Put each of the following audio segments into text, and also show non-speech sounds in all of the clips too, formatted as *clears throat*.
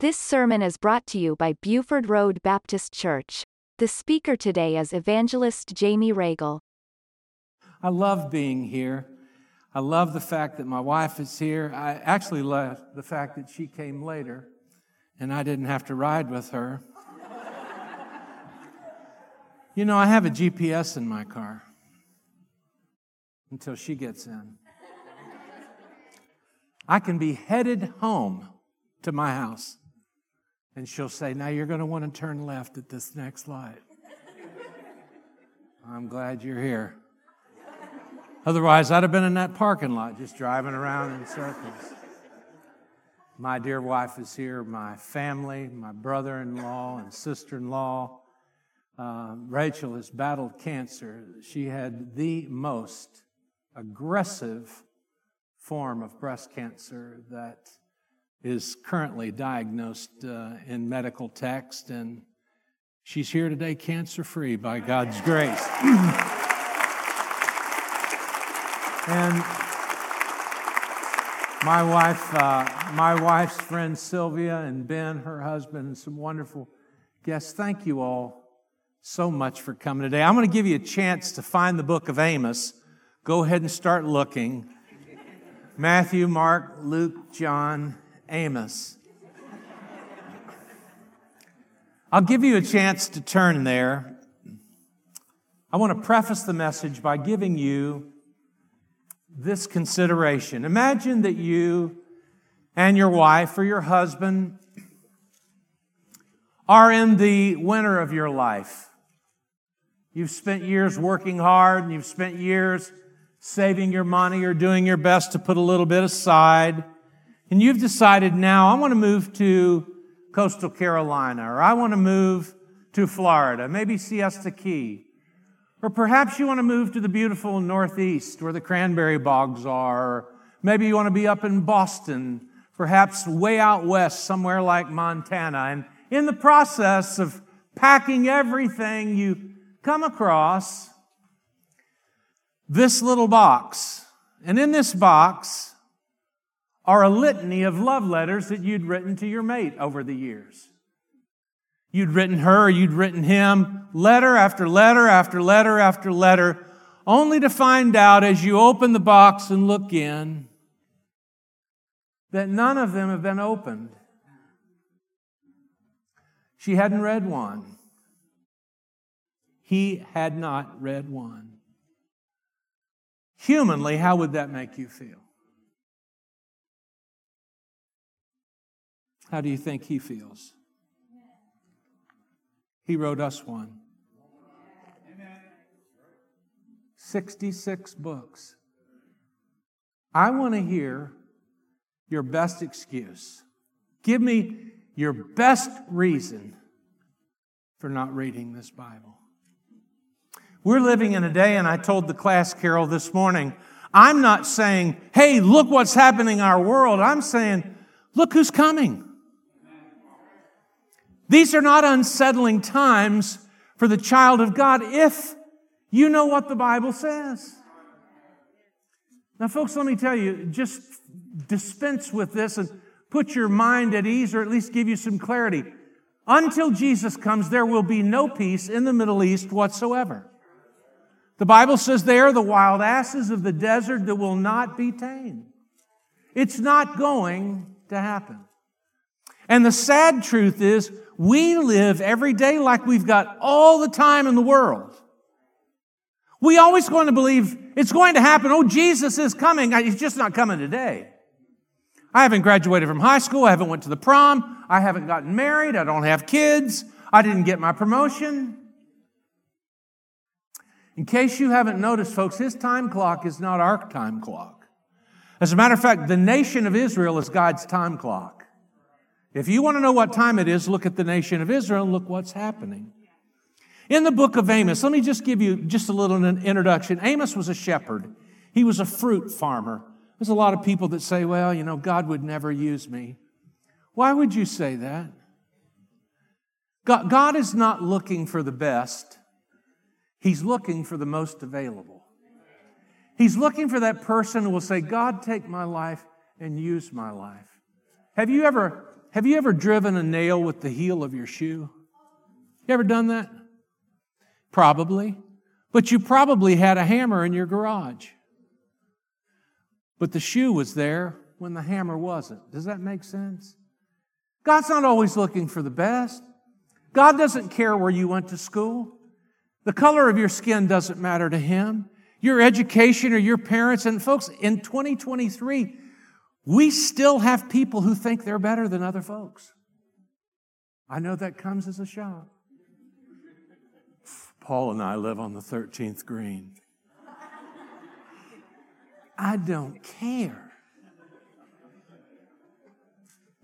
This sermon is brought to you by Buford Road Baptist Church. The speaker today is Evangelist Jamey Ragle. I love being here. I love the fact that my wife is here. I actually love the fact that she came later and I didn't have to ride with her. *laughs* you know, I have a GPS in my car until she gets in. I can be headed home to my house, and she'll say, Now you're going to want to turn left at this next light. I'm glad you're here. Otherwise, I'd have been in that parking lot just driving around in circles. My dear wife is here, my family, my brother in law and sister in law. Uh, Rachel has battled cancer. She had the most aggressive form of breast cancer that is currently diagnosed uh, in medical text, and she's here today cancer free by God's grace. *clears throat* and my wife, uh, my wife's friend Sylvia and Ben, her husband, and some wonderful guests. Thank you all so much for coming today. I'm going to give you a chance to find the book of Amos. Go ahead and start looking. Matthew, Mark, Luke, John, Amos. I'll give you a chance to turn there. I want to preface the message by giving you this consideration. Imagine that you and your wife or your husband are in the winter of your life. You've spent years working hard and you've spent years saving your money or doing your best to put a little bit aside. And you've decided now, I want to move to coastal Carolina, or I want to move to Florida, maybe Siesta Key. Or perhaps you want to move to the beautiful Northeast where the cranberry bogs are. Maybe you want to be up in Boston, perhaps way out west, somewhere like Montana. And in the process of packing everything you come across, this little box. And in this box are a litany of love letters that you'd written to your mate over the years. You'd written her, you'd written him, letter after letter after letter after letter, only to find out as you open the box and look in that none of them have been opened. She hadn't read one. He had not read one. Humanly, how would that make you feel? How do you think he feels? He wrote us one. 66 books. I want to hear your best excuse. Give me your best reason for not reading this Bible. We're living in a day, and I told the class, Carol, this morning, I'm not saying, hey, look what's happening in our world. I'm saying, look who's coming. These are not unsettling times for the child of God if you know what the Bible says. Now, folks, let me tell you, just dispense with this and put your mind at ease or at least give you some clarity. Until Jesus comes, there will be no peace in the Middle East whatsoever. The Bible says they are the wild asses of the desert that will not be tamed. It's not going to happen. And the sad truth is, we live every day like we've got all the time in the world. We always going to believe it's going to happen. Oh, Jesus is coming. He's just not coming today. I haven't graduated from high school. I haven't went to the prom. I haven't gotten married. I don't have kids. I didn't get my promotion. In case you haven't noticed, folks, his time clock is not our time clock. As a matter of fact, the nation of Israel is God's time clock. If you want to know what time it is, look at the nation of Israel and look what's happening. In the book of Amos, let me just give you just a little introduction. Amos was a shepherd. He was a fruit farmer. There's a lot of people that say, well, you know, God would never use me. Why would you say that? God, is not looking for the best. He's looking for the most available. He's looking for that person who will say, God, take my life and use my life. Have you ever have you ever driven a nail with the heel of your shoe? You ever done that? Probably. But you probably had a hammer in your garage. But the shoe was there when the hammer wasn't. Does that make sense? God's not always looking for the best. God doesn't care where you went to school. The color of your skin doesn't matter to Him. Your education or your parents. And folks, in 2023, we still have people who think they're better than other folks. I know that comes as a shock. Paul and I live on the 13th green. I don't care.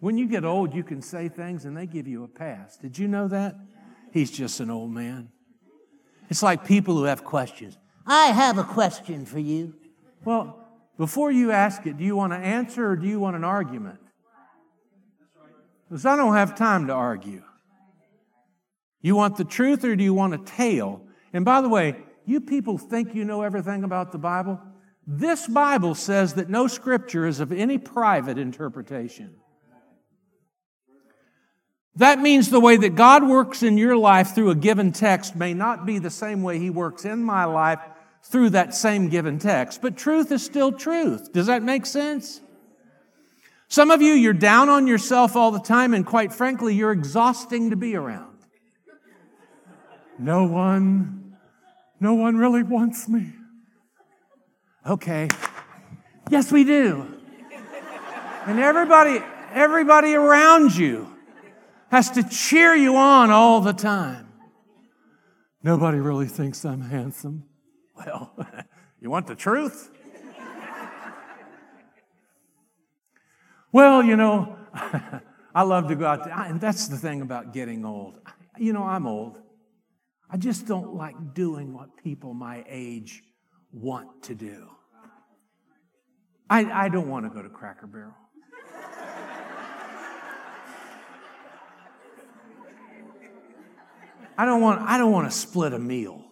When you get old, you can say things and they give you a pass. Did you know that? He's just an old man. It's like people who have questions. I have a question for you. Well, before you ask it, do you want an answer or do you want an argument? Because I don't have time to argue. You want the truth or do you want a tale? And by the way, you people think you know everything about the Bible. This Bible says that no scripture is of any private interpretation. That means the way that God works in your life through a given text may not be the same way He works in my life through that same given text. But truth is still truth. Does that make sense? Some of you, you're down on yourself all the time, and quite frankly, you're exhausting to be around. No one, no one really wants me. Okay. Yes, we do. And everybody, everybody around you has to cheer you on all the time. Nobody really thinks I'm handsome. Well, *laughs* you want the truth? well, you know, *laughs* I love to go out there. And that's the thing about getting old. You know, I'm old. I just don't like doing what people my age want to do. I, I don't want to go to Cracker Barrel. I don't want, I don't want to split a meal.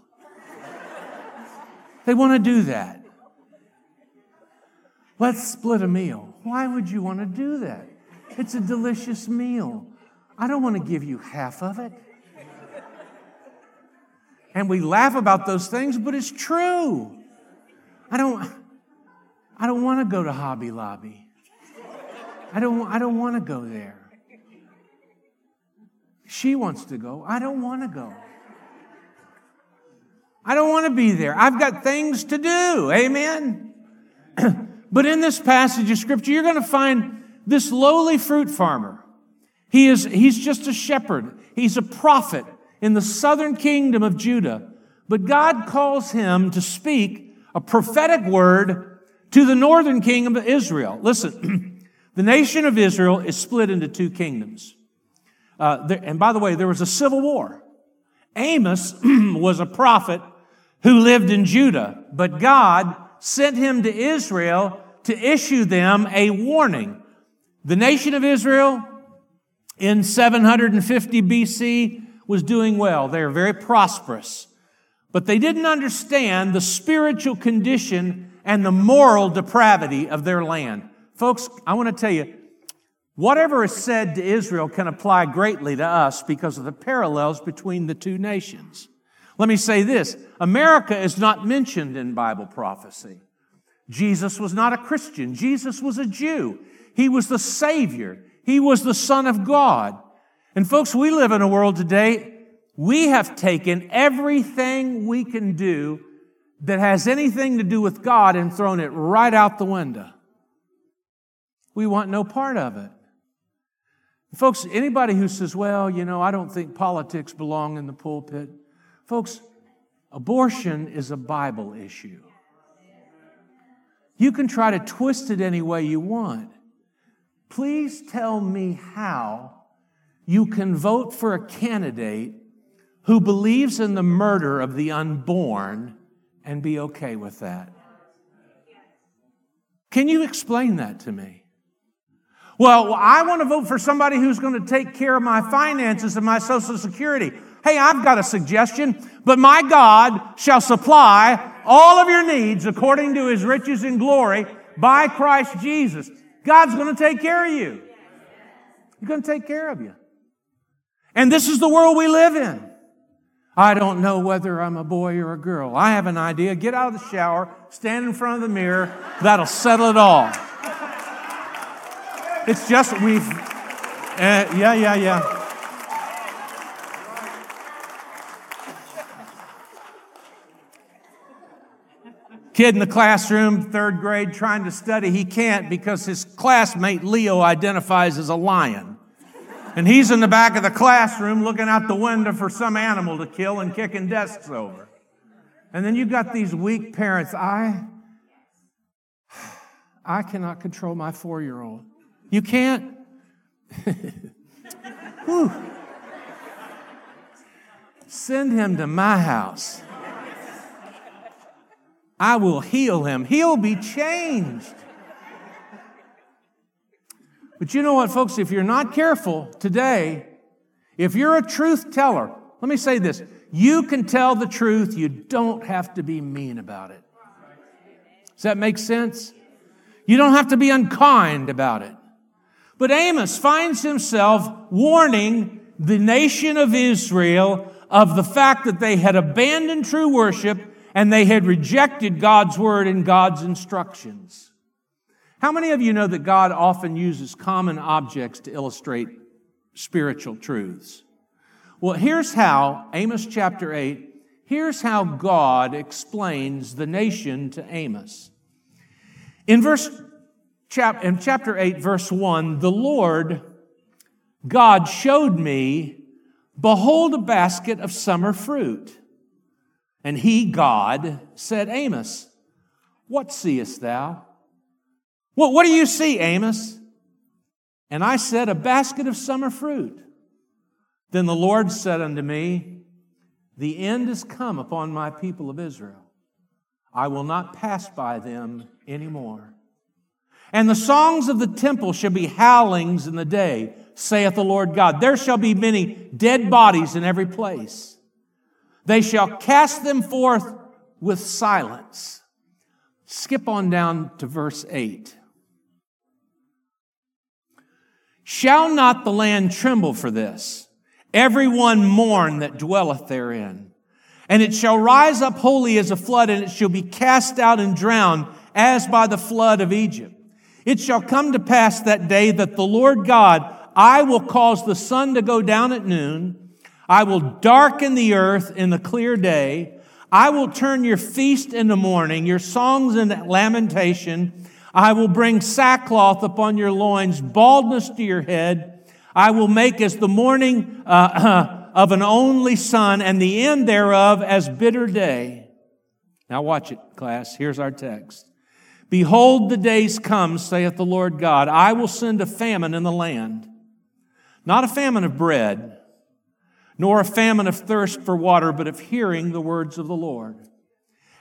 They want to do that. Let's split a meal. Why would you want to do that? It's a delicious meal. I don't want to give you half of it. And we laugh about those things, but it's true. I don't I don't want to go to Hobby Lobby. I don't I don't want to go there. She wants to go. I don't want to go. I don't want to be there. I've got things to do. Amen. *clears throat* but in this passage of scripture, you're going to find this lowly fruit farmer. He is, he's just a shepherd. He's a prophet in the southern kingdom of Judah. But God calls him to speak a prophetic word to the northern kingdom of Israel. Listen, *clears throat* the nation of Israel is split into two kingdoms. Uh, there, and by the way, there was a civil war. Amos *clears throat* was a prophet who lived in Judah, but God sent him to Israel to issue them a warning. The nation of Israel in 750 BC was doing well. They were very prosperous. But they didn't understand the spiritual condition and the moral depravity of their land. Folks, I want to tell you, Whatever is said to Israel can apply greatly to us because of the parallels between the two nations. Let me say this America is not mentioned in Bible prophecy. Jesus was not a Christian, Jesus was a Jew. He was the Savior, He was the Son of God. And folks, we live in a world today, we have taken everything we can do that has anything to do with God and thrown it right out the window. We want no part of it. Folks, anybody who says, well, you know, I don't think politics belong in the pulpit, folks, abortion is a Bible issue. You can try to twist it any way you want. Please tell me how you can vote for a candidate who believes in the murder of the unborn and be okay with that. Can you explain that to me? Well, I want to vote for somebody who's going to take care of my finances and my Social Security. Hey, I've got a suggestion, but my God shall supply all of your needs according to his riches and glory by Christ Jesus. God's going to take care of you. He's going to take care of you. And this is the world we live in. I don't know whether I'm a boy or a girl. I have an idea. Get out of the shower, stand in front of the mirror. That'll settle it all. It's just we've, uh, yeah, yeah, yeah. Kid in the classroom, third grade, trying to study. He can't because his classmate Leo identifies as a lion. And he's in the back of the classroom looking out the window for some animal to kill and kicking desks over. And then you've got these weak parents. I, I cannot control my four year old. You can't? *laughs* Send him to my house. I will heal him. He'll be changed. But you know what, folks? If you're not careful today, if you're a truth teller, let me say this you can tell the truth, you don't have to be mean about it. Does that make sense? You don't have to be unkind about it. But Amos finds himself warning the nation of Israel of the fact that they had abandoned true worship and they had rejected God's word and God's instructions. How many of you know that God often uses common objects to illustrate spiritual truths? Well, here's how, Amos chapter 8, here's how God explains the nation to Amos. In verse in chapter 8, verse 1, the Lord God showed me, behold, a basket of summer fruit. And he, God, said, Amos, what seest thou? What, what do you see, Amos? And I said, A basket of summer fruit. Then the Lord said unto me, The end is come upon my people of Israel. I will not pass by them anymore. And the songs of the temple shall be howlings in the day, saith the Lord God. There shall be many dead bodies in every place. They shall cast them forth with silence. Skip on down to verse 8. Shall not the land tremble for this? Everyone mourn that dwelleth therein. And it shall rise up wholly as a flood, and it shall be cast out and drowned as by the flood of Egypt. It shall come to pass that day that the Lord God, I will cause the sun to go down at noon. I will darken the earth in the clear day. I will turn your feast into mourning, your songs into lamentation. I will bring sackcloth upon your loins, baldness to your head. I will make as the mourning uh, *clears throat* of an only son, and the end thereof as bitter day. Now, watch it, class. Here's our text. Behold, the days come, saith the Lord God. I will send a famine in the land, not a famine of bread, nor a famine of thirst for water, but of hearing the words of the Lord.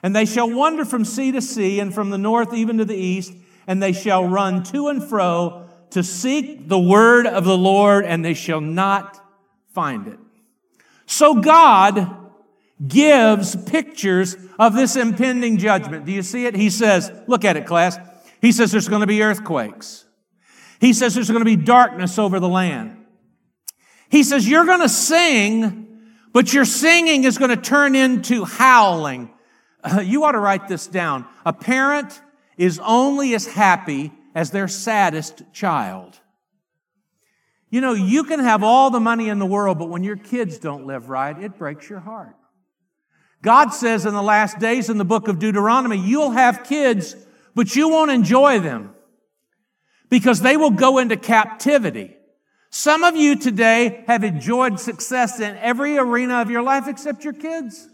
And they shall wander from sea to sea, and from the north even to the east, and they shall run to and fro to seek the word of the Lord, and they shall not find it. So God gives pictures of this impending judgment. Do you see it? He says, look at it, class. He says there's going to be earthquakes. He says there's going to be darkness over the land. He says you're going to sing, but your singing is going to turn into howling. Uh, you ought to write this down. A parent is only as happy as their saddest child. You know, you can have all the money in the world, but when your kids don't live right, it breaks your heart. God says in the last days in the book of Deuteronomy, you'll have kids, but you won't enjoy them because they will go into captivity. Some of you today have enjoyed success in every arena of your life except your kids.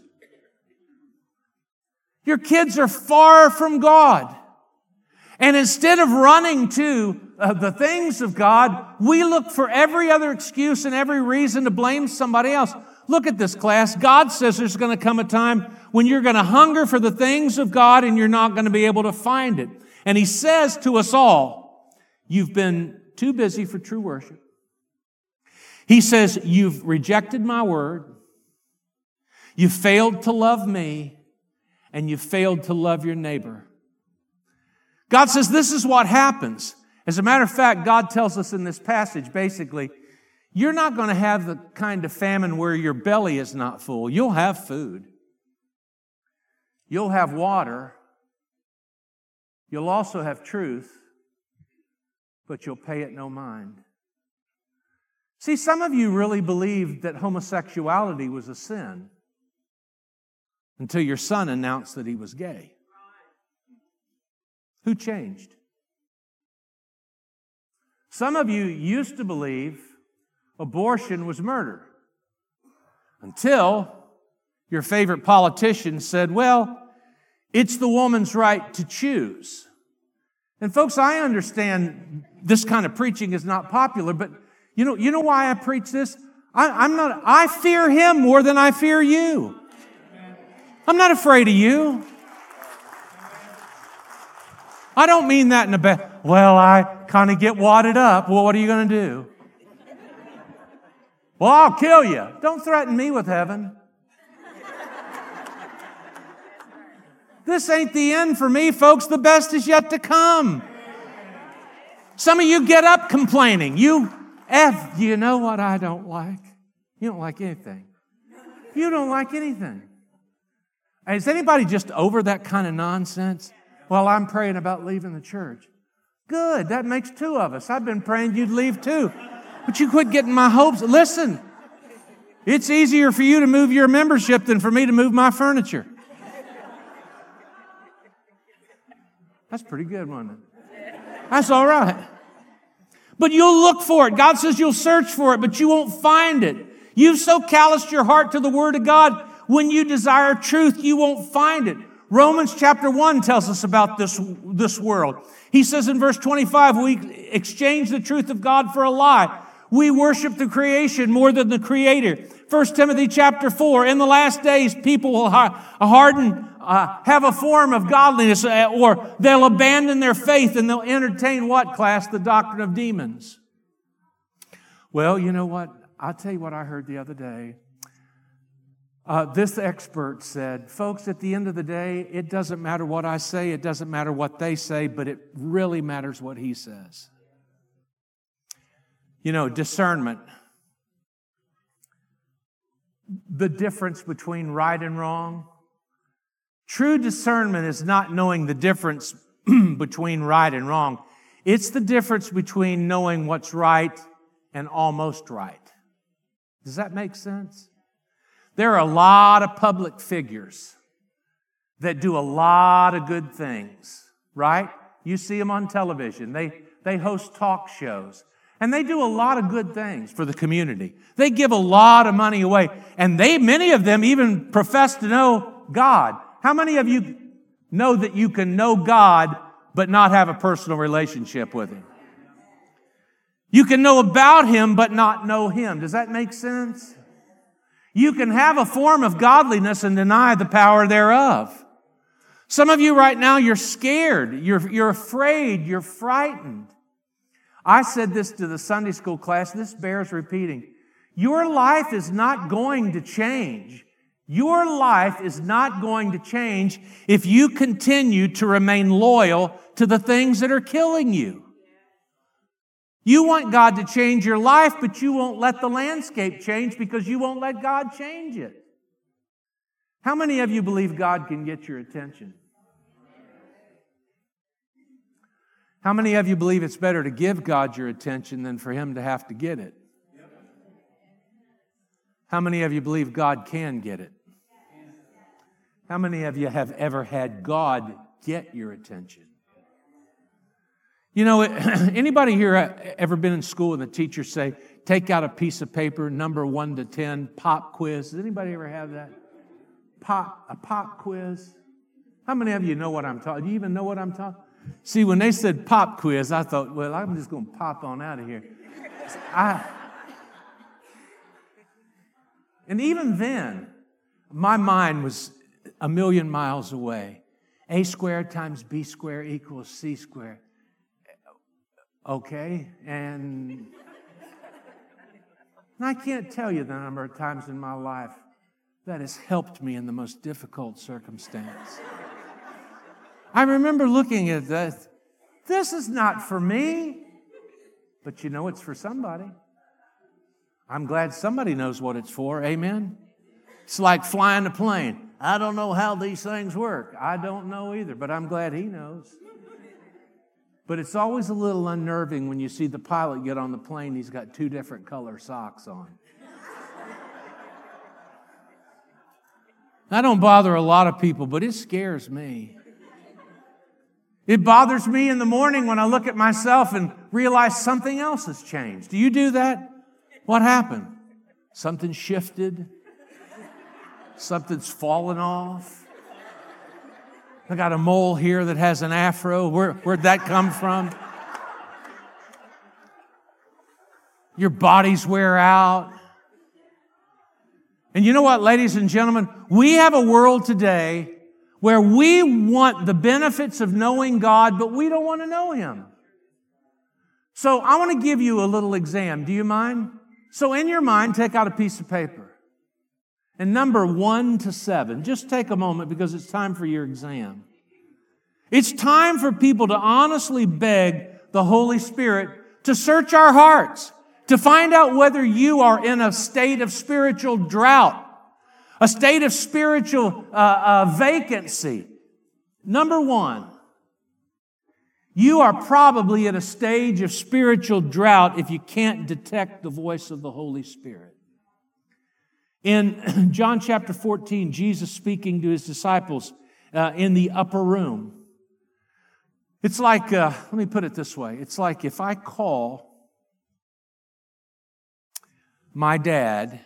Your kids are far from God. And instead of running to uh, the things of God, we look for every other excuse and every reason to blame somebody else. Look at this class. God says there's going to come a time when you're going to hunger for the things of God and you're not going to be able to find it. And He says to us all, you've been too busy for true worship. He says, you've rejected my word. You failed to love me and you failed to love your neighbor. God says this is what happens. As a matter of fact, God tells us in this passage basically, you're not going to have the kind of famine where your belly is not full. You'll have food, you'll have water, you'll also have truth, but you'll pay it no mind. See, some of you really believed that homosexuality was a sin until your son announced that he was gay. Who changed? Some of you used to believe abortion was murder until your favorite politician said, well, it's the woman's right to choose. And folks, I understand this kind of preaching is not popular, but you know, you know why I preach this? I, am not, I fear him more than I fear you. I'm not afraid of you. I don't mean that in a bad, well, I kind of get wadded up. Well, what are you going to do? Well, I'll kill you. Don't threaten me with heaven. This ain't the end for me, folks. The best is yet to come. Some of you get up complaining. You F, you know what I don't like? You don't like anything. You don't like anything. Is anybody just over that kind of nonsense? Well, I'm praying about leaving the church. Good, that makes two of us. I've been praying you'd leave too. But you quit getting my hopes. Listen, it's easier for you to move your membership than for me to move my furniture. That's pretty good, wasn't it? That's all right. But you'll look for it. God says you'll search for it, but you won't find it. You've so calloused your heart to the Word of God. When you desire truth, you won't find it. Romans chapter 1 tells us about this, this world. He says in verse 25, we exchange the truth of God for a lie. We worship the creation more than the creator. 1 Timothy chapter 4, in the last days, people will harden uh, have a form of godliness, uh, or they'll abandon their faith and they'll entertain what class? The doctrine of demons. Well, you know what? I'll tell you what I heard the other day. Uh, this expert said, folks, at the end of the day, it doesn't matter what I say, it doesn't matter what they say, but it really matters what he says. You know, discernment. The difference between right and wrong True discernment is not knowing the difference *clears throat* between right and wrong. It's the difference between knowing what's right and almost right. Does that make sense? There are a lot of public figures that do a lot of good things, right? You see them on television. They, they host talk shows. And they do a lot of good things for the community. They give a lot of money away. And they, many of them even profess to know God. How many of you know that you can know God but not have a personal relationship with Him? You can know about Him but not know Him. Does that make sense? You can have a form of godliness and deny the power thereof. Some of you right now, you're scared, you're, you're afraid, you're frightened. I said this to the Sunday school class, this bears repeating. Your life is not going to change your life is not going to change if you continue to remain loyal to the things that are killing you. You want God to change your life, but you won't let the landscape change because you won't let God change it. How many of you believe God can get your attention? How many of you believe it's better to give God your attention than for Him to have to get it? How many of you believe God can get it? How many of you have ever had God get your attention? You know, *clears throat* anybody here ever been in school and the teacher say, take out a piece of paper, number one to 10, pop quiz? Does anybody ever have that? Pop, a pop quiz? How many of you know what I'm talking? Do you even know what I'm talking? See, when they said pop quiz, I thought, well, I'm just going to pop on out of here. I, and even then, my mind was a million miles away. A squared times B squared equals C squared. Okay, and, and I can't tell you the number of times in my life that has helped me in the most difficult circumstance. I remember looking at this. This is not for me. But you know it's for somebody. I'm glad somebody knows what it's for. Amen. It's like flying a plane. I don't know how these things work. I don't know either, but I'm glad he knows. But it's always a little unnerving when you see the pilot get on the plane, he's got two different color socks on. I don't bother a lot of people, but it scares me. It bothers me in the morning when I look at myself and realize something else has changed. Do you do that? What happened? Something shifted. Something's fallen off. I got a mole here that has an afro. Where, where'd that come from? Your bodies wear out. And you know what, ladies and gentlemen? We have a world today where we want the benefits of knowing God, but we don't want to know Him. So I want to give you a little exam. Do you mind? So in your mind, take out a piece of paper. And number one to seven, just take a moment because it's time for your exam. It's time for people to honestly beg the Holy Spirit to search our hearts, to find out whether you are in a state of spiritual drought a state of spiritual uh, uh, vacancy. Number one, you are probably at a stage of spiritual drought if you can't detect the voice of the Holy Spirit. In *clears throat* John chapter 14, Jesus speaking to his disciples uh, in the upper room. It's like, uh, let me put it this way it's like if I call my dad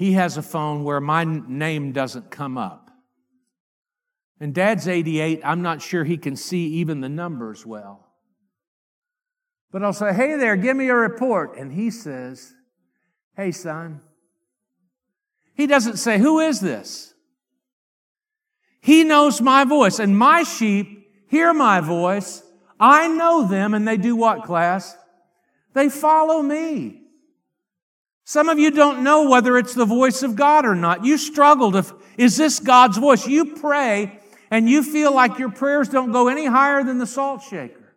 he has a phone where my name doesn't come up. And dad's 88, I'm not sure he can see even the numbers well. But I'll say, hey there, give me a report. And he says, hey, son. He doesn't say, who is this? He knows my voice, and my sheep hear my voice. I know them, and they do what, class? They follow me. Some of you don't know whether it's the voice of God or not. You struggle if is this God's voice? You pray and you feel like your prayers don't go any higher than the salt shaker.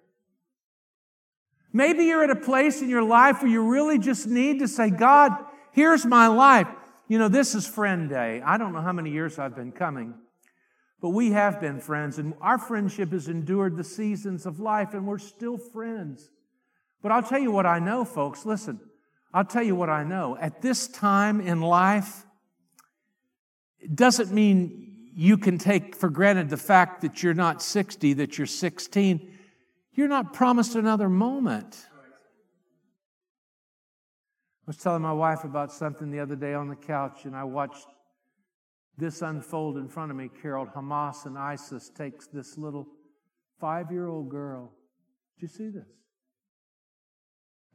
Maybe you're at a place in your life where you really just need to say, God, here's my life. You know, this is friend day. I don't know how many years I've been coming, but we have been friends, and our friendship has endured the seasons of life, and we're still friends. But I'll tell you what I know, folks. Listen, I'll tell you what I know. At this time in life, it doesn't mean you can take for granted the fact that you're not 60, that you're 16. You're not promised another moment. I was telling my wife about something the other day on the couch, and I watched this unfold in front of me. Carol, Hamas and ISIS takes this little five year old girl. Did you see this?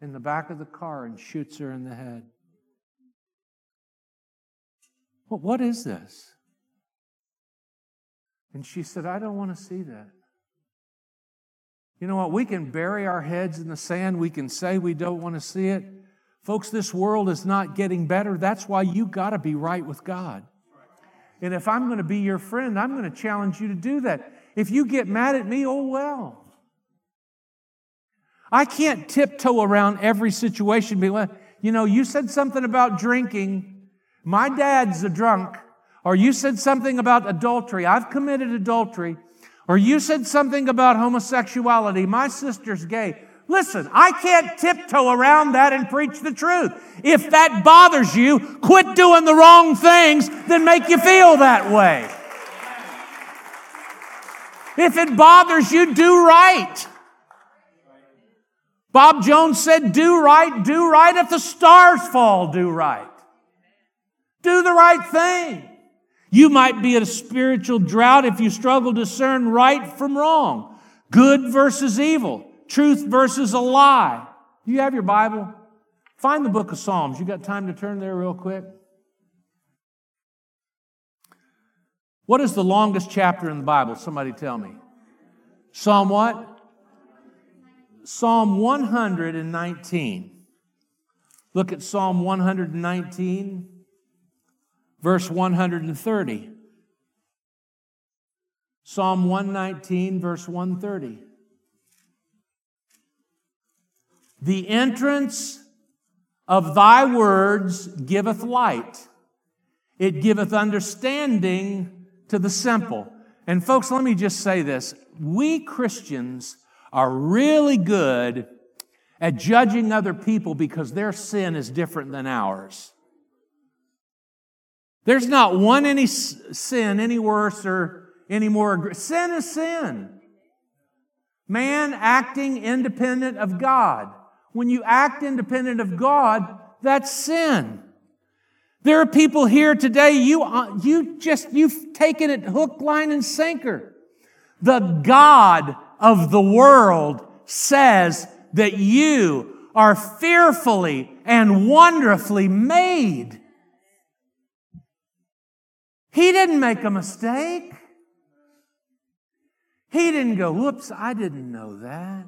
In the back of the car and shoots her in the head. Well, what is this? And she said, I don't want to see that. You know what? We can bury our heads in the sand. We can say we don't want to see it. Folks, this world is not getting better. That's why you got to be right with God. And if I'm going to be your friend, I'm going to challenge you to do that. If you get mad at me, oh well. I can't tiptoe around every situation. You know, you said something about drinking. My dad's a drunk. Or you said something about adultery. I've committed adultery. Or you said something about homosexuality. My sister's gay. Listen, I can't tiptoe around that and preach the truth. If that bothers you, quit doing the wrong things that make you feel that way. If it bothers you, do right. Bob Jones said, Do right, do right. If the stars fall, do right. Do the right thing. You might be at a spiritual drought if you struggle to discern right from wrong, good versus evil, truth versus a lie. You have your Bible? Find the book of Psalms. You got time to turn there real quick? What is the longest chapter in the Bible? Somebody tell me. Psalm what? Psalm 119. Look at Psalm 119, verse 130. Psalm 119, verse 130. The entrance of thy words giveth light, it giveth understanding to the simple. And, folks, let me just say this. We Christians are really good at judging other people because their sin is different than ours. There's not one any sin any worse or any more. Sin is sin. Man acting independent of God. When you act independent of God, that's sin. There are people here today, you, uh, you just, you've taken it hook, line, and sinker. The God of the world says that you are fearfully and wonderfully made. He didn't make a mistake. He didn't go, whoops, I didn't know that.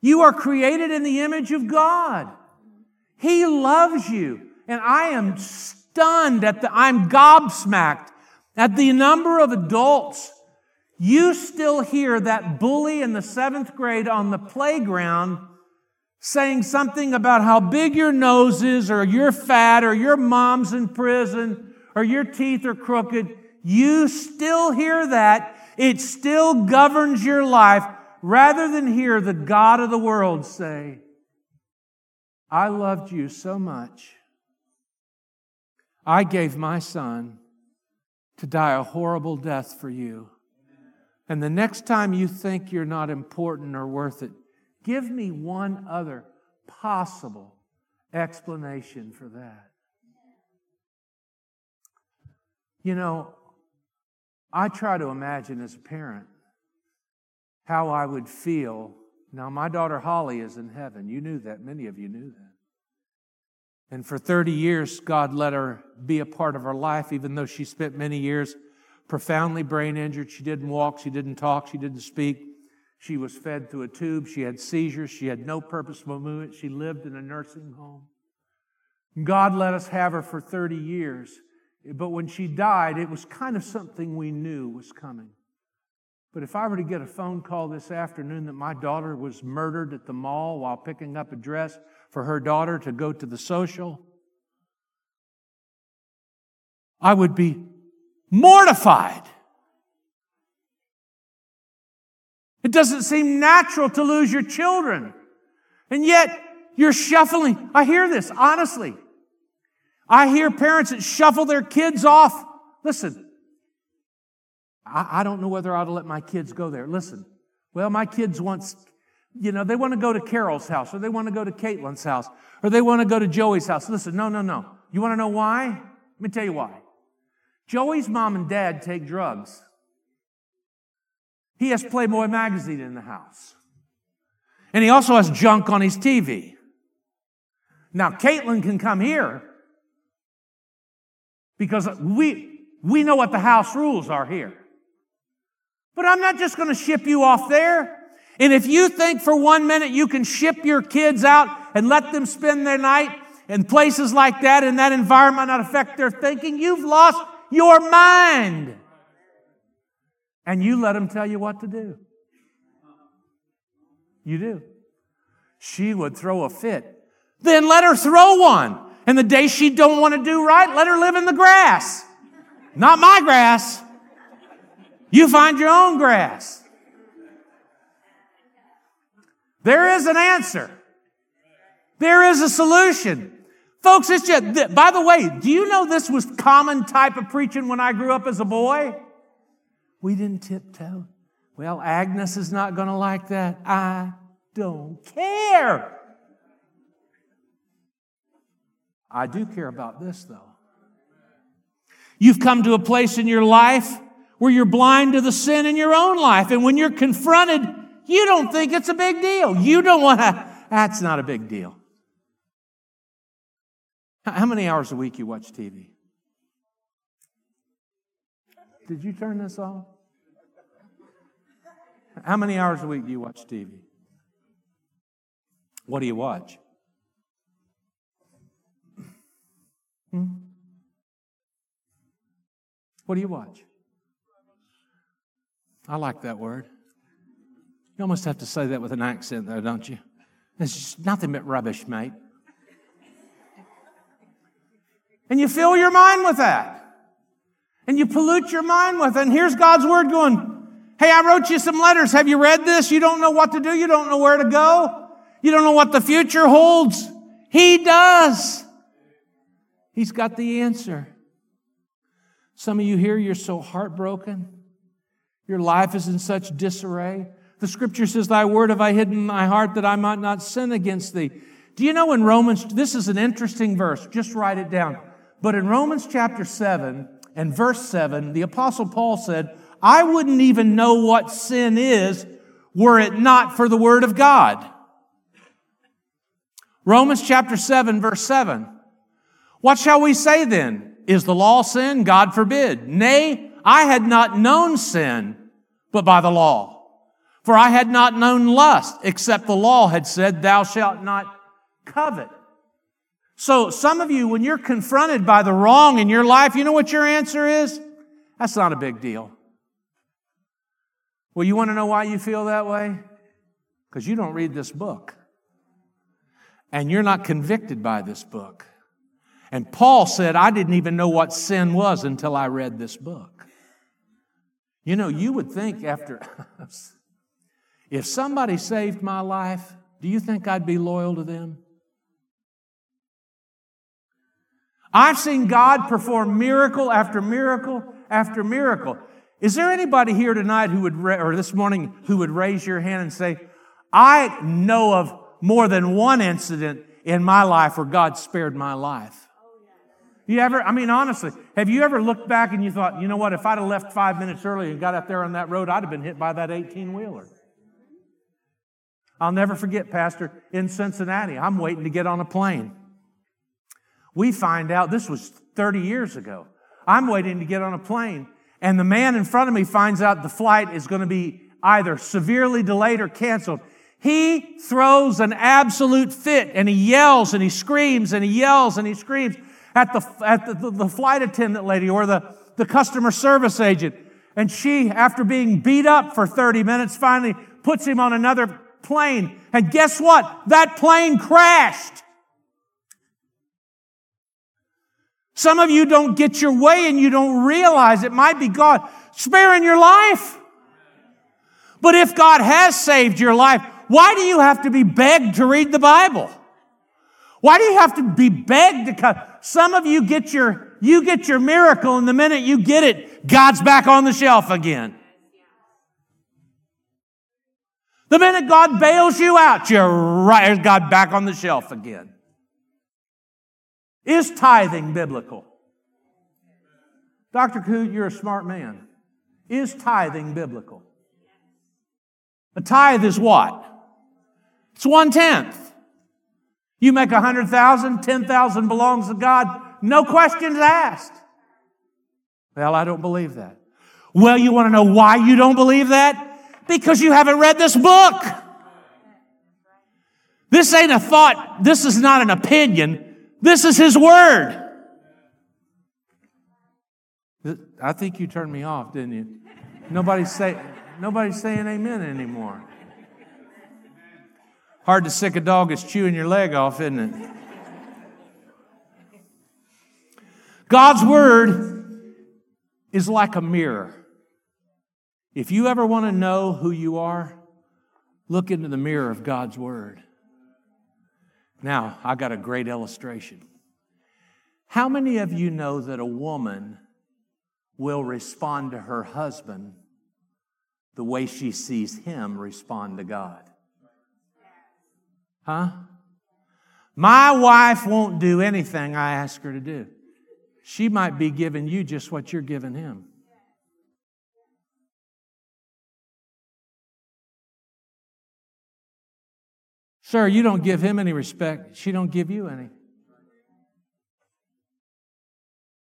You are created in the image of God. He loves you. And I am stunned at the, I'm gobsmacked at the number of adults. You still hear that bully in the seventh grade on the playground saying something about how big your nose is, or you're fat, or your mom's in prison, or your teeth are crooked. You still hear that. It still governs your life rather than hear the God of the world say, I loved you so much. I gave my son to die a horrible death for you. And the next time you think you're not important or worth it, give me one other possible explanation for that. You know, I try to imagine as a parent how I would feel. Now, my daughter Holly is in heaven. You knew that. Many of you knew that. And for 30 years, God let her be a part of her life, even though she spent many years profoundly brain injured. She didn't walk, she didn't talk, she didn't speak. She was fed through a tube. She had seizures. She had no purposeful movement. She lived in a nursing home. God let us have her for 30 years. But when she died, it was kind of something we knew was coming. But if I were to get a phone call this afternoon that my daughter was murdered at the mall while picking up a dress for her daughter to go to the social, I would be mortified. It doesn't seem natural to lose your children. And yet, you're shuffling. I hear this, honestly. I hear parents that shuffle their kids off. Listen, I, I don't know whether I ought to let my kids go there. Listen, well, my kids want, you know, they want to go to Carol's house, or they want to go to Caitlin's house, or they want to go to Joey's house. Listen, no, no, no. You want to know why? Let me tell you why. Joey's mom and dad take drugs. He has Playboy magazine in the house. And he also has junk on his TV. Now, Caitlin can come here because we, we know what the house rules are here. But I'm not just going to ship you off there. And if you think for one minute you can ship your kids out and let them spend their night in places like that in that environment not affect their thinking, you've lost your mind. And you let them tell you what to do. You do. She would throw a fit. Then let her throw one. And the day she don't want to do right, let her live in the grass. Not my grass. You find your own grass. There is an answer. There is a solution. Folks, it's just, by the way, do you know this was common type of preaching when I grew up as a boy? We didn't tiptoe. Well, Agnes is not going to like that. I don't care. I do care about this, though. You've come to a place in your life where you're blind to the sin in your own life. And when you're confronted, you don't think it's a big deal. You don't want to, that's not a big deal. How many hours a week you watch TV? Did you turn this off? How many hours a week do you watch TV? What do you watch? Hmm? What do you watch? I like that word. You almost have to say that with an accent, though, don't you? It's just nothing but rubbish, mate. And you fill your mind with that. And you pollute your mind with it. And here's God's word going, Hey, I wrote you some letters. Have you read this? You don't know what to do. You don't know where to go. You don't know what the future holds. He does. He's got the answer. Some of you here, you're so heartbroken. Your life is in such disarray. The scripture says, Thy word have I hidden in my heart that I might not sin against thee. Do you know in Romans, this is an interesting verse, just write it down. But in Romans chapter 7 and verse 7, the apostle Paul said, I wouldn't even know what sin is were it not for the word of God. Romans chapter 7 verse 7. What shall we say then? Is the law sin? God forbid. Nay, I had not known sin, but by the law. For I had not known lust, except the law had said, thou shalt not covet. So some of you, when you're confronted by the wrong in your life, you know what your answer is? That's not a big deal. Well, you want to know why you feel that way? Because you don't read this book. And you're not convicted by this book. And Paul said, I didn't even know what sin was until I read this book. You know, you would think after, *laughs* if somebody saved my life, do you think I'd be loyal to them? I've seen God perform miracle after miracle after miracle. Is there anybody here tonight who would, or this morning, who would raise your hand and say, I know of more than one incident in my life where God spared my life? You ever, I mean, honestly, have you ever looked back and you thought, you know what, if I'd have left five minutes early and got out there on that road, I'd have been hit by that 18 wheeler? I'll never forget, Pastor, in Cincinnati, I'm waiting to get on a plane. We find out, this was 30 years ago. I'm waiting to get on a plane, and the man in front of me finds out the flight is going to be either severely delayed or canceled. He throws an absolute fit and he yells and he screams and he yells and he screams at the, at the, the, flight attendant lady or the, the customer service agent. And she, after being beat up for 30 minutes, finally puts him on another plane. And guess what? That plane crashed. Some of you don't get your way and you don't realize it might be God sparing your life. But if God has saved your life, why do you have to be begged to read the Bible? Why do you have to be begged to come? Some of you get your, you get your miracle and the minute you get it, God's back on the shelf again. The minute God bails you out, you're right, God back on the shelf again. Is tithing biblical? Dr. Coot, you're a smart man. Is tithing biblical? A tithe is what? It's one tenth. You make a hundred thousand, ten thousand belongs to God, no questions asked. Well, I don't believe that. Well, you want to know why you don't believe that? Because you haven't read this book. This ain't a thought, this is not an opinion. This is His Word. I think you turned me off, didn't you? Nobody's, say, nobody's saying amen anymore. Hard to sick a dog is chewing your leg off, isn't it? God's Word is like a mirror. If you ever want to know who you are, look into the mirror of God's Word. Now, I got a great illustration. How many of you know that a woman will respond to her husband the way she sees him respond to God? Huh? My wife won't do anything I ask her to do. She might be giving you just what you're giving him. Sir, you don't give him any respect. She don't give you any.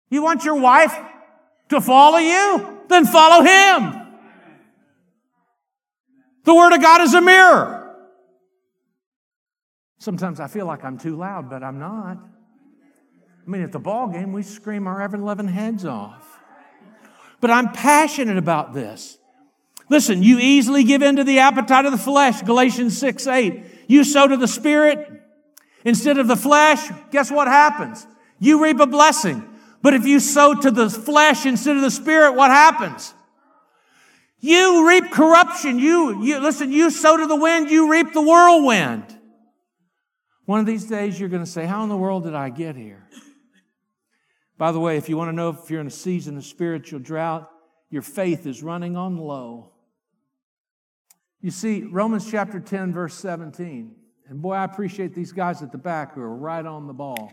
You want your wife to follow you? Then follow him. The Word of God is a mirror. Sometimes I feel like I'm too loud, but I'm not. I mean, at the ball game, we scream our ever loving heads off. But I'm passionate about this. Listen, you easily give in to the appetite of the flesh, Galatians 6 8. You sow to the Spirit instead of the flesh, guess what happens? You reap a blessing. But if you sow to the flesh instead of the Spirit, what happens? You reap corruption. You, you, listen, you sow to the wind, you reap the whirlwind. One of these days you're going to say, How in the world did I get here? By the way, if you want to know if you're in a season of spiritual drought, your faith is running on low. You see, Romans chapter 10, verse 17. And boy, I appreciate these guys at the back who are right on the ball.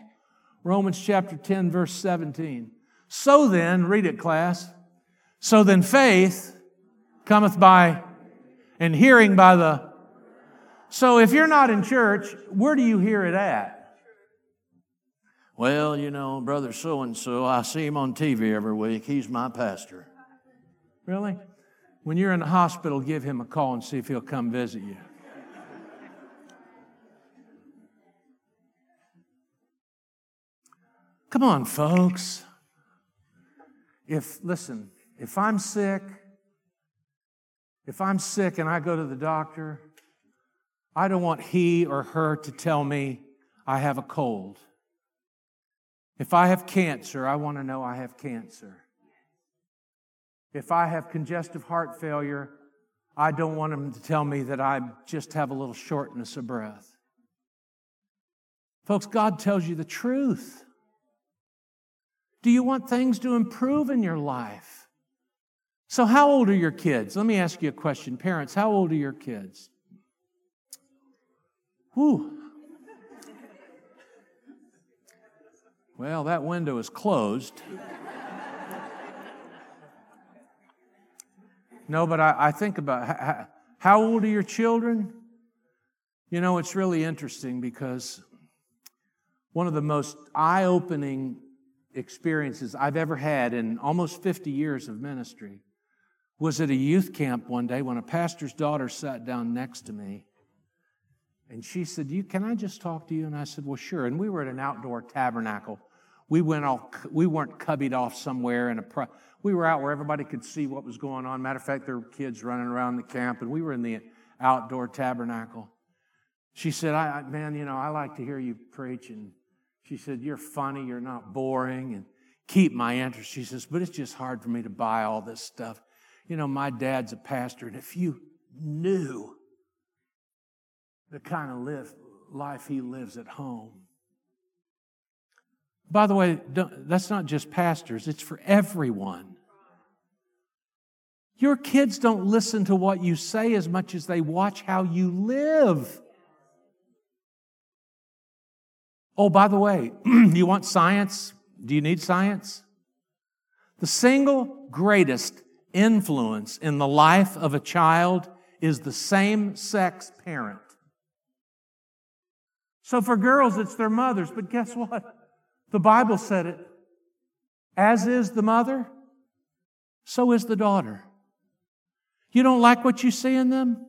Romans chapter 10, verse 17. So then, read it, class. So then, faith cometh by and hearing by the. So if you're not in church, where do you hear it at? Well, you know, brother so and so, I see him on TV every week. He's my pastor. Really? When you're in the hospital, give him a call and see if he'll come visit you. Come on, folks. If, listen, if I'm sick, if I'm sick and I go to the doctor, I don't want he or her to tell me I have a cold. If I have cancer, I want to know I have cancer. If I have congestive heart failure, I don't want them to tell me that I just have a little shortness of breath. Folks, God tells you the truth. Do you want things to improve in your life? So, how old are your kids? Let me ask you a question. Parents, how old are your kids? Whew. Well, that window is closed. No, but I, I think about how, how old are your children? You know, it's really interesting because one of the most eye opening experiences I've ever had in almost 50 years of ministry was at a youth camp one day when a pastor's daughter sat down next to me. And she said, you, Can I just talk to you? And I said, Well, sure. And we were at an outdoor tabernacle we went all, we weren't cubbied off somewhere in a, we were out where everybody could see what was going on. Matter of fact, there were kids running around the camp, and we were in the outdoor tabernacle. She said, I, man, you know, I like to hear you preach. And she said, you're funny, you're not boring, and keep my interest. She says, but it's just hard for me to buy all this stuff. You know, my dad's a pastor, and if you knew the kind of live, life he lives at home, by the way, that's not just pastors, it's for everyone. Your kids don't listen to what you say as much as they watch how you live. Oh, by the way, *clears throat* you want science? Do you need science? The single greatest influence in the life of a child is the same sex parent. So for girls, it's their mothers, but guess what? The Bible said it. As is the mother, so is the daughter. You don't like what you see in them?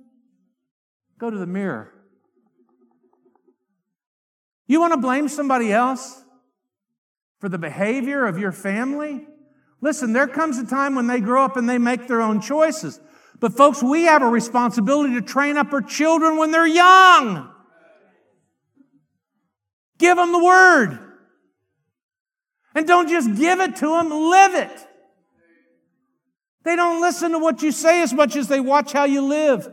Go to the mirror. You want to blame somebody else for the behavior of your family? Listen, there comes a time when they grow up and they make their own choices. But, folks, we have a responsibility to train up our children when they're young. Give them the word. And don't just give it to them, live it. They don't listen to what you say as much as they watch how you live.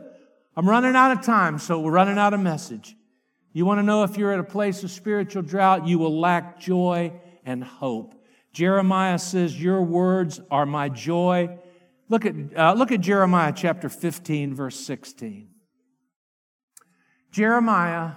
I'm running out of time, so we're running out of message. You want to know if you're at a place of spiritual drought, you will lack joy and hope. Jeremiah says, Your words are my joy. Look at, uh, look at Jeremiah chapter 15, verse 16. Jeremiah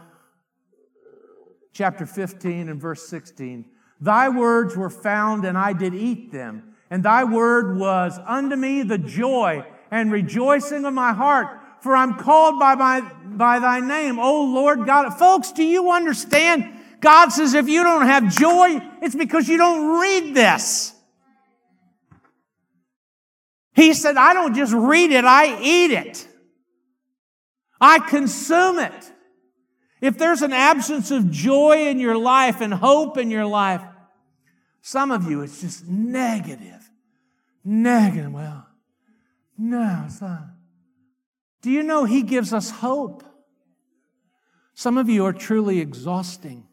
chapter 15 and verse 16. Thy words were found, and I did eat them. And thy word was unto me the joy and rejoicing of my heart, for I'm called by, my, by thy name, O Lord God. Folks, do you understand? God says if you don't have joy, it's because you don't read this. He said, I don't just read it, I eat it. I consume it. If there's an absence of joy in your life and hope in your life, some of you, it's just negative. Negative. Well, no, it's not. Do you know He gives us hope? Some of you are truly exhausting.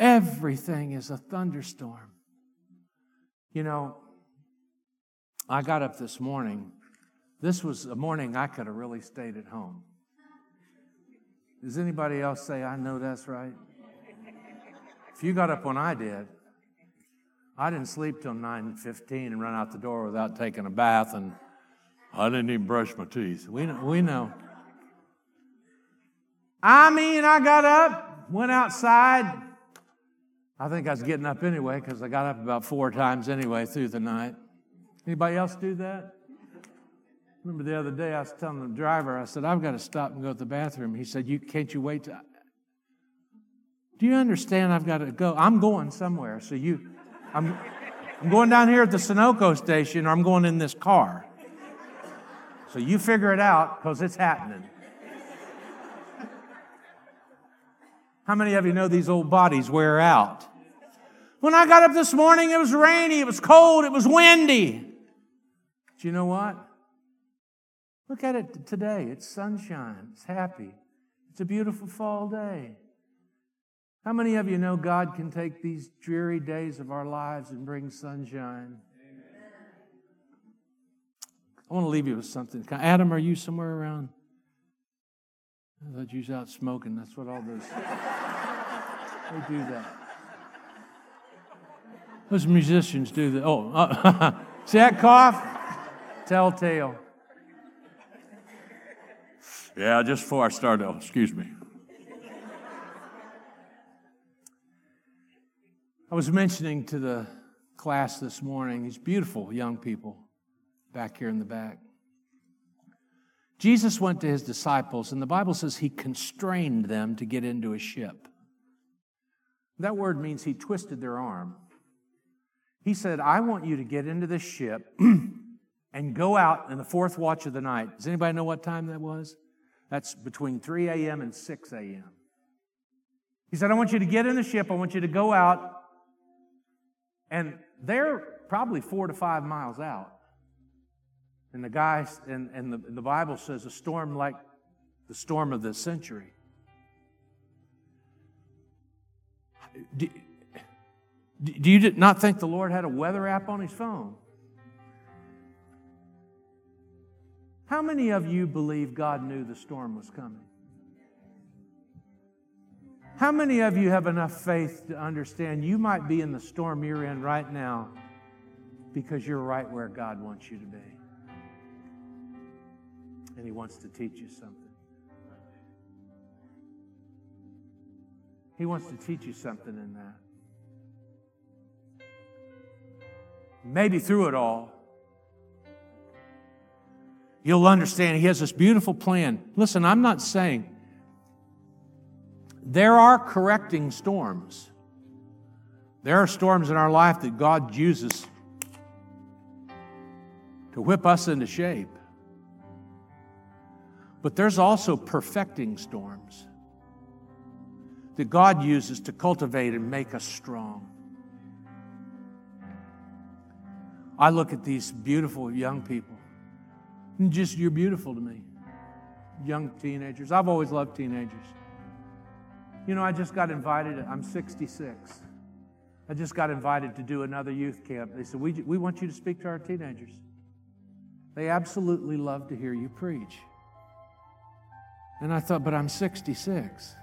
Everything is a thunderstorm. You know, I got up this morning. This was a morning I could have really stayed at home. Does anybody else say, I know that's right? If you got up when I did, I didn't sleep till 9.15 and run out the door without taking a bath, and I didn't even brush my teeth. We know. We know. I mean, I got up, went outside. I think I was getting up anyway because I got up about four times anyway through the night. Anybody else do that? Remember the other day I was telling the driver, I said, I've got to stop and go to the bathroom. He said, you, Can't you wait? To... Do you understand I've got to go? I'm going somewhere. So you, I'm, I'm going down here at the Sunoco station or I'm going in this car. So you figure it out because it's happening. How many of you know these old bodies wear out? When I got up this morning, it was rainy, it was cold, it was windy. Do you know what? Look at it today. It's sunshine, it's happy, it's a beautiful fall day. How many of you know God can take these dreary days of our lives and bring sunshine? I want to leave you with something. Adam, are you somewhere around? I thought you was out smoking. That's what all those they do that. Those musicians do that. Oh, uh, *laughs* see that cough? Telltale. Yeah, just before I start, oh, excuse me. I was mentioning to the class this morning these beautiful young people back here in the back. Jesus went to his disciples, and the Bible says he constrained them to get into a ship. That word means he twisted their arm. He said, I want you to get into this ship *clears throat* and go out in the fourth watch of the night. Does anybody know what time that was? That's between 3 a.m. and 6 a.m. He said, I want you to get in the ship. I want you to go out. And they're probably four to five miles out. And the guy, and, and the, the Bible says a storm like the storm of the century. Do, do you not think the Lord had a weather app on his phone? How many of you believe God knew the storm was coming? How many of you have enough faith to understand you might be in the storm you're in right now because you're right where God wants you to be? and He wants to teach you something. He wants to teach you something in that. Maybe through it all, you'll understand He has this beautiful plan. Listen, I'm not saying there are correcting storms. There are storms in our life that God uses to whip us into shape. But there's also perfecting storms that God uses to cultivate and make us strong. I look at these beautiful young people, and just you're beautiful to me. Young teenagers. I've always loved teenagers. You know, I just got invited, I'm 66. I just got invited to do another youth camp. They said, We, we want you to speak to our teenagers. They absolutely love to hear you preach. And I thought, but I'm 66.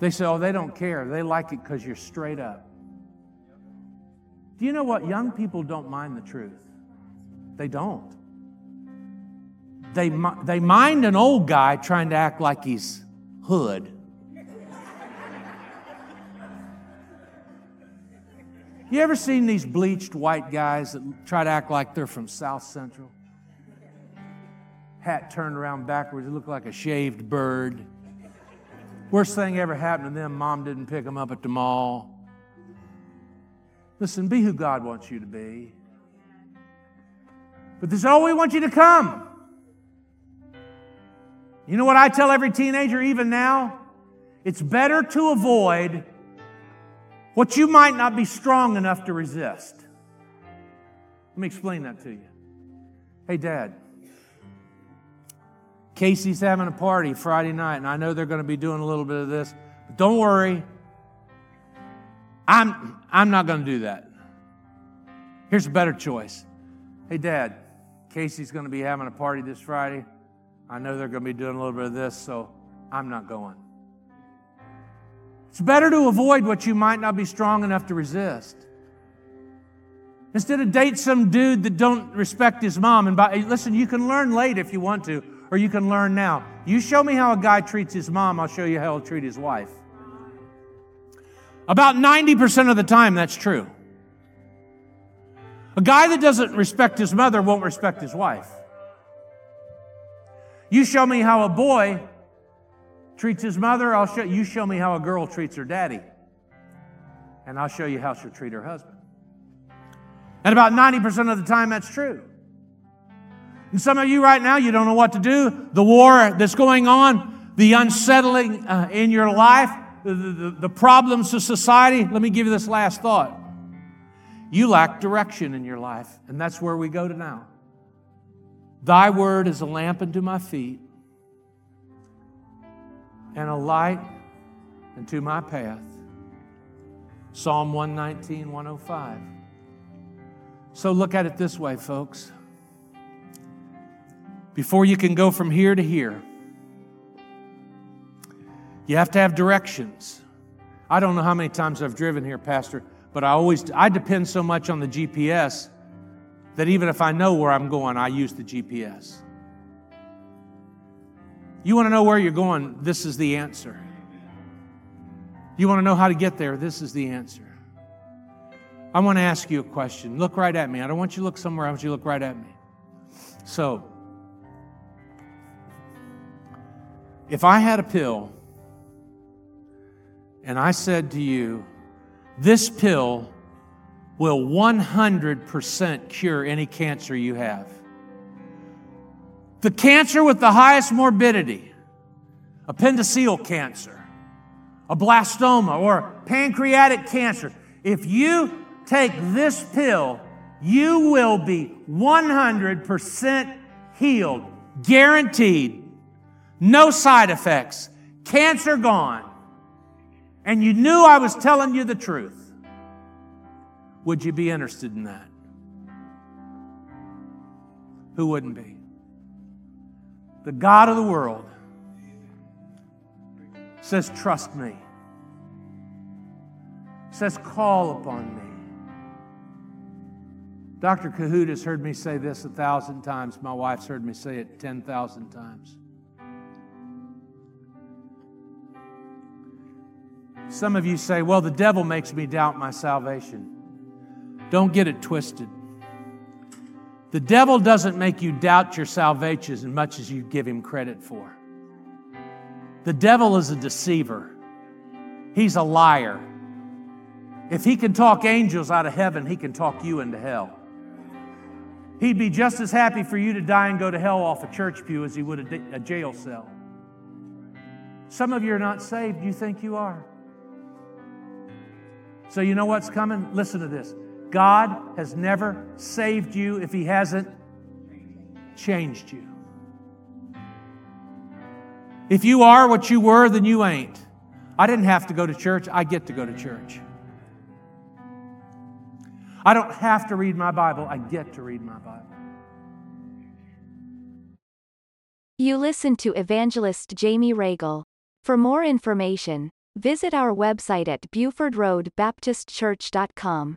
They say, oh, they don't care. They like it because you're straight up. Do you know what? Young people don't mind the truth. They don't. They, they mind an old guy trying to act like he's hood. You ever seen these bleached white guys that try to act like they're from South Central? hat turned around backwards. It looked like a shaved bird. Worst thing ever happened to them, mom didn't pick them up at the mall. Listen, be who God wants you to be. But this is all we want you to come. You know what I tell every teenager, even now? It's better to avoid what you might not be strong enough to resist. Let me explain that to you. Hey, Dad, Casey's having a party Friday night, and I know they're going to be doing a little bit of this. But don't worry. I'm, I'm not going to do that. Here's a better choice. Hey, Dad, Casey's going to be having a party this Friday. I know they're going to be doing a little bit of this, so I'm not going. It's better to avoid what you might not be strong enough to resist. Instead of date some dude that don't respect his mom and by, listen, you can learn late if you want to, or you can learn now. You show me how a guy treats his mom, I'll show you how he'll treat his wife. About 90% of the time, that's true. A guy that doesn't respect his mother won't respect his wife. You show me how a boy treats his mother, I'll show you show me how a girl treats her daddy. And I'll show you how she'll treat her husband. And about 90% of the time that's true. And some of you right now, you don't know what to do. The war that's going on, the unsettling uh, in your life, the, the, the problems of society. Let me give you this last thought. You lack direction in your life, and that's where we go to now. Thy word is a lamp unto my feet and a light unto my path. Psalm 119, 105. So look at it this way, folks. Before you can go from here to here, you have to have directions. I don't know how many times I've driven here, Pastor, but I always I depend so much on the GPS that even if I know where I'm going, I use the GPS. You want to know where you're going? This is the answer. You want to know how to get there? This is the answer. I want to ask you a question. Look right at me. I don't want you to look somewhere. I want you to look right at me. So, if I had a pill and I said to you, this pill will 100% cure any cancer you have. The cancer with the highest morbidity, appendiceal cancer, a blastoma, or pancreatic cancer, if you take this pill, you will be 100% healed, guaranteed, no side effects, cancer gone. And you knew I was telling you the truth. Would you be interested in that? Who wouldn't be? The God of the world says, Trust me, says, Call upon me. Dr. Cahoot has heard me say this a thousand times. My wife's heard me say it 10,000 times. Some of you say, Well, the devil makes me doubt my salvation. Don't get it twisted. The devil doesn't make you doubt your salvation as much as you give him credit for. The devil is a deceiver, he's a liar. If he can talk angels out of heaven, he can talk you into hell. He'd be just as happy for you to die and go to hell off a church pew as he would a, jail cell. Some of you are not saved, you think you are. So, you know what's coming? Listen to this. God has never saved you if He hasn't changed you. If you are what you were, then you ain't. I didn't have to go to church, I get to go to church. I don't have to read my Bible, I get to read my Bible. You listen to evangelist Jamey Ragle. For more information, visit our website at BufordRoadBaptistChurch.com.